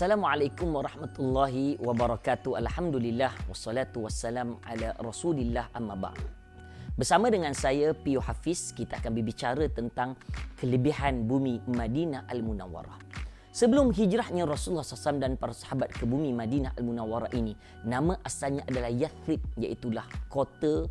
Assalamualaikum warahmatullahi wabarakatuh. Alhamdulillah wassalatu wassalam ala Rasulillah amma ba'd. Bersama dengan saya Pio Hafiz, kita akan berbicara tentang kelebihan bumi Madinah Al-Munawwarah. Sebelum hijrahnya Rasulullah SAW dan para sahabat ke bumi Madinah Al-Munawwarah ini, nama asalnya adalah Yathrib, iaitulah kota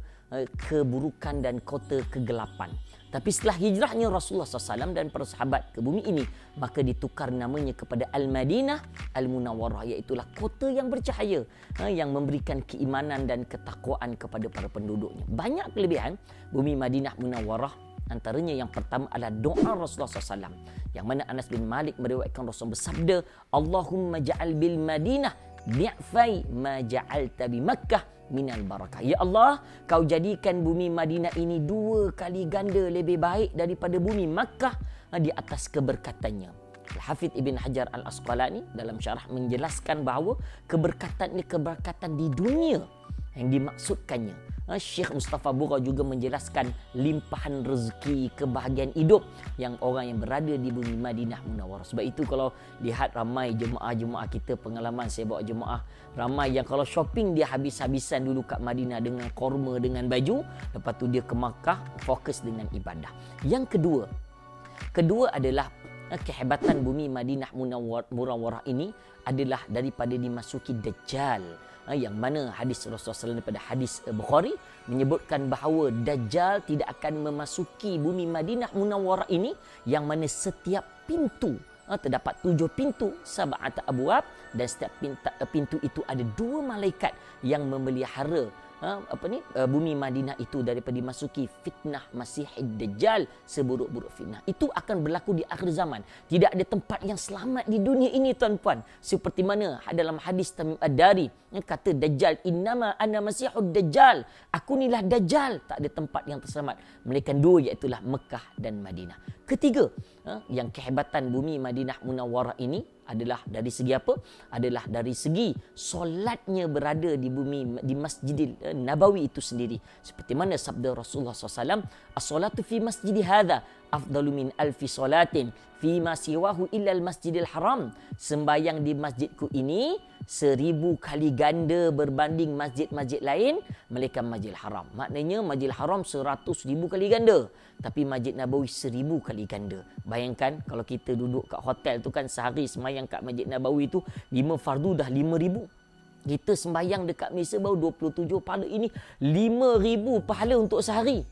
keburukan dan kota kegelapan. Tapi setelah hijrahnya Rasulullah SAW dan para sahabat ke bumi ini, maka ditukar namanya kepada Al-Madinah Al-Munawwarah, iaitulah kota yang bercahaya, ha, yang memberikan keimanan dan ketakwaan kepada para penduduknya. Banyak kelebihan bumi Madinah Munawwarah, antaranya yang pertama adalah doa Rasulullah SAW. Yang mana Anas bin Malik meriwayatkan Rasul bersabda, Allahumma ja'al bil Madinah bi'fai ma ja'alta bi Makkah minal barakah. Ya Allah, kau jadikan bumi Madinah ini dua kali ganda lebih baik daripada bumi Makkah ha, di atas keberkatannya. Hafidh Ibn Hajar Al-Asqalani dalam syarah menjelaskan bahawa keberkatan ini keberkatan di dunia yang dimaksudkannya. Ha, Syekh Mustafa Bura juga menjelaskan limpahan rezeki kebahagiaan hidup yang orang yang berada di bumi Madinah Munawwarah. Sebab itu kalau lihat ramai jemaah-jemaah kita pengalaman saya bawa jemaah ramai yang kalau shopping dia habis-habisan dulu kat Madinah dengan korma dengan baju, lepas tu dia ke Makkah fokus dengan ibadah. Yang kedua, kedua adalah ha, kehebatan bumi Madinah Munawwarah ini adalah daripada dimasuki Dajjal. Ha, yang mana hadis Rasulullah SAW daripada hadis eh, Bukhari menyebutkan bahawa Dajjal tidak akan memasuki bumi Madinah Munawwarah ini yang mana setiap pintu ha, terdapat tujuh pintu sab'at abwab dan setiap eh, pintu itu ada dua malaikat yang memelihara ha, apa ni? Uh, bumi Madinah itu daripada dimasuki fitnah Masih Dajjal seburuk-buruk fitnah. Itu akan berlaku di akhir zaman. Tidak ada tempat yang selamat di dunia ini tuan-puan. Seperti mana dalam hadis Tamim Ad-Dari yang kata Dajjal innama ana Masihud Dajjal. Aku inilah Dajjal. Tak ada tempat yang terselamat. Melainkan dua iaitu Mekah dan Madinah. Ketiga yang kehebatan bumi Madinah Munawwarah ini adalah dari segi apa? Adalah dari segi solatnya berada di bumi di Masjidil eh, Nabawi itu sendiri. Seperti mana sabda Rasulullah SAW, "As-salatu fi masjidi hadha afdalu min alfi salatin fi ma siwahu illa al-masjidil haram." Sembayang di masjidku ini seribu kali ganda berbanding masjid-masjid lain melainkan Masjidil Haram. Maknanya Masjidil Haram seratus ribu kali ganda. Tapi Masjid Nabawi seribu kali ganda. Bayangkan kalau kita duduk kat hotel tu kan sehari semayang kat Masjid Nabawi tu lima fardu dah lima ribu. Kita sembayang dekat Malaysia baru 27 pahala ini lima ribu pahala untuk sehari.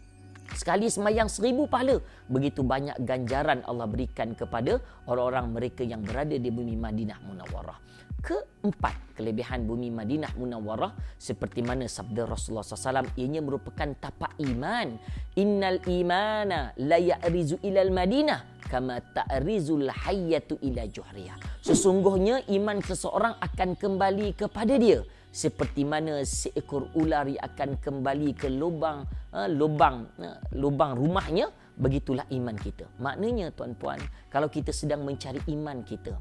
Sekali semayang seribu pahala. Begitu banyak ganjaran Allah berikan kepada orang-orang mereka yang berada di bumi Madinah Munawwarah. Keempat kelebihan bumi Madinah Munawwarah seperti mana sabda Rasulullah SAW ianya merupakan tapak iman. Innal imana la ya'rizu ilal madinah kama ta'rizul hayyatu ila juhriha sesungguhnya iman seseorang akan kembali kepada dia seperti mana seekor ular yang akan kembali ke lubang uh, lubang uh, lubang rumahnya begitulah iman kita. Maknanya tuan-puan kalau kita sedang mencari iman kita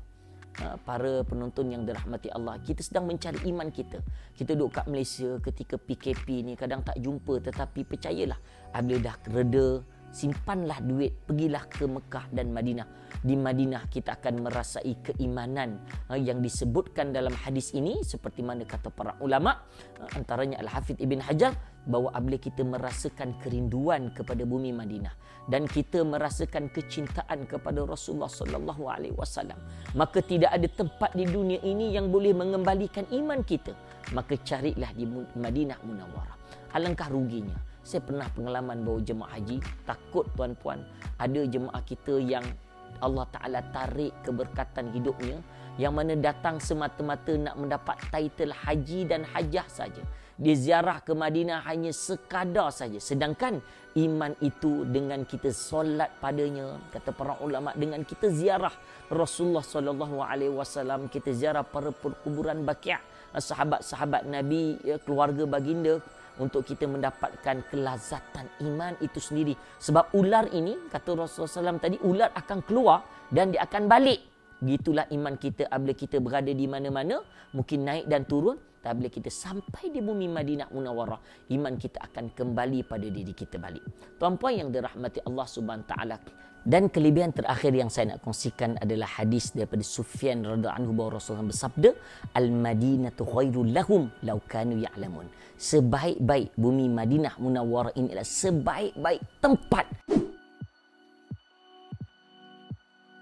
Ha, para penonton yang dirahmati Allah kita sedang mencari iman kita. Kita duduk kat Malaysia ketika PKP ni kadang tak jumpa tetapi percayalah apabila dah reda simpanlah duit pergilah ke Mekah dan Madinah. Di Madinah kita akan merasai keimanan ha, yang disebutkan dalam hadis ini seperti mana kata para ulama ha, antaranya Al-Hafidh Ibn Hajar bahawa apabila kita merasakan kerinduan kepada bumi Madinah dan kita merasakan kecintaan kepada Rasulullah sallallahu alaihi wasallam maka tidak ada tempat di dunia ini yang boleh mengembalikan iman kita maka carilah di Madinah Munawwarah. Alangkah ruginya saya pernah pengalaman bawa jemaah haji takut tuan-puan ada jemaah kita yang Allah Ta'ala tarik keberkatan hidupnya yang mana datang semata-mata nak mendapat title haji dan hajah saja. Dia ziarah ke Madinah hanya sekadar saja. Sedangkan iman itu dengan kita solat padanya, kata para ulama dengan kita ziarah Rasulullah sallallahu alaihi wasallam, kita ziarah para perkuburan Baqi', sahabat-sahabat Nabi, ya, keluarga baginda untuk kita mendapatkan kelazatan iman itu sendiri. Sebab ular ini, kata Rasulullah SAW tadi, ular akan keluar dan dia akan balik. Gitulah iman kita apabila kita berada di mana-mana, mungkin naik dan turun Tapi bila kita sampai di bumi Madinah Munawwarah, iman kita akan kembali pada diri kita balik. Tuan-puan yang dirahmati Allah Subhanahu taala. Dan kelebihan terakhir yang saya nak kongsikan adalah hadis daripada Sufyan radhiyallahu anhu bahawa Rasulullah bersabda, "Al-Madinatu khairul lahum law kanu ya'lamun." Sebaik-baik bumi Madinah Munawwarah ini adalah sebaik-baik tempat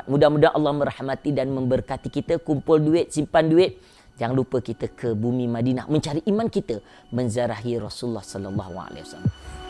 Mudah-mudahan Allah merahmati dan memberkati kita kumpul duit, simpan duit. Jangan lupa kita ke bumi Madinah mencari iman kita, menzarahi Rasulullah sallallahu alaihi wasallam.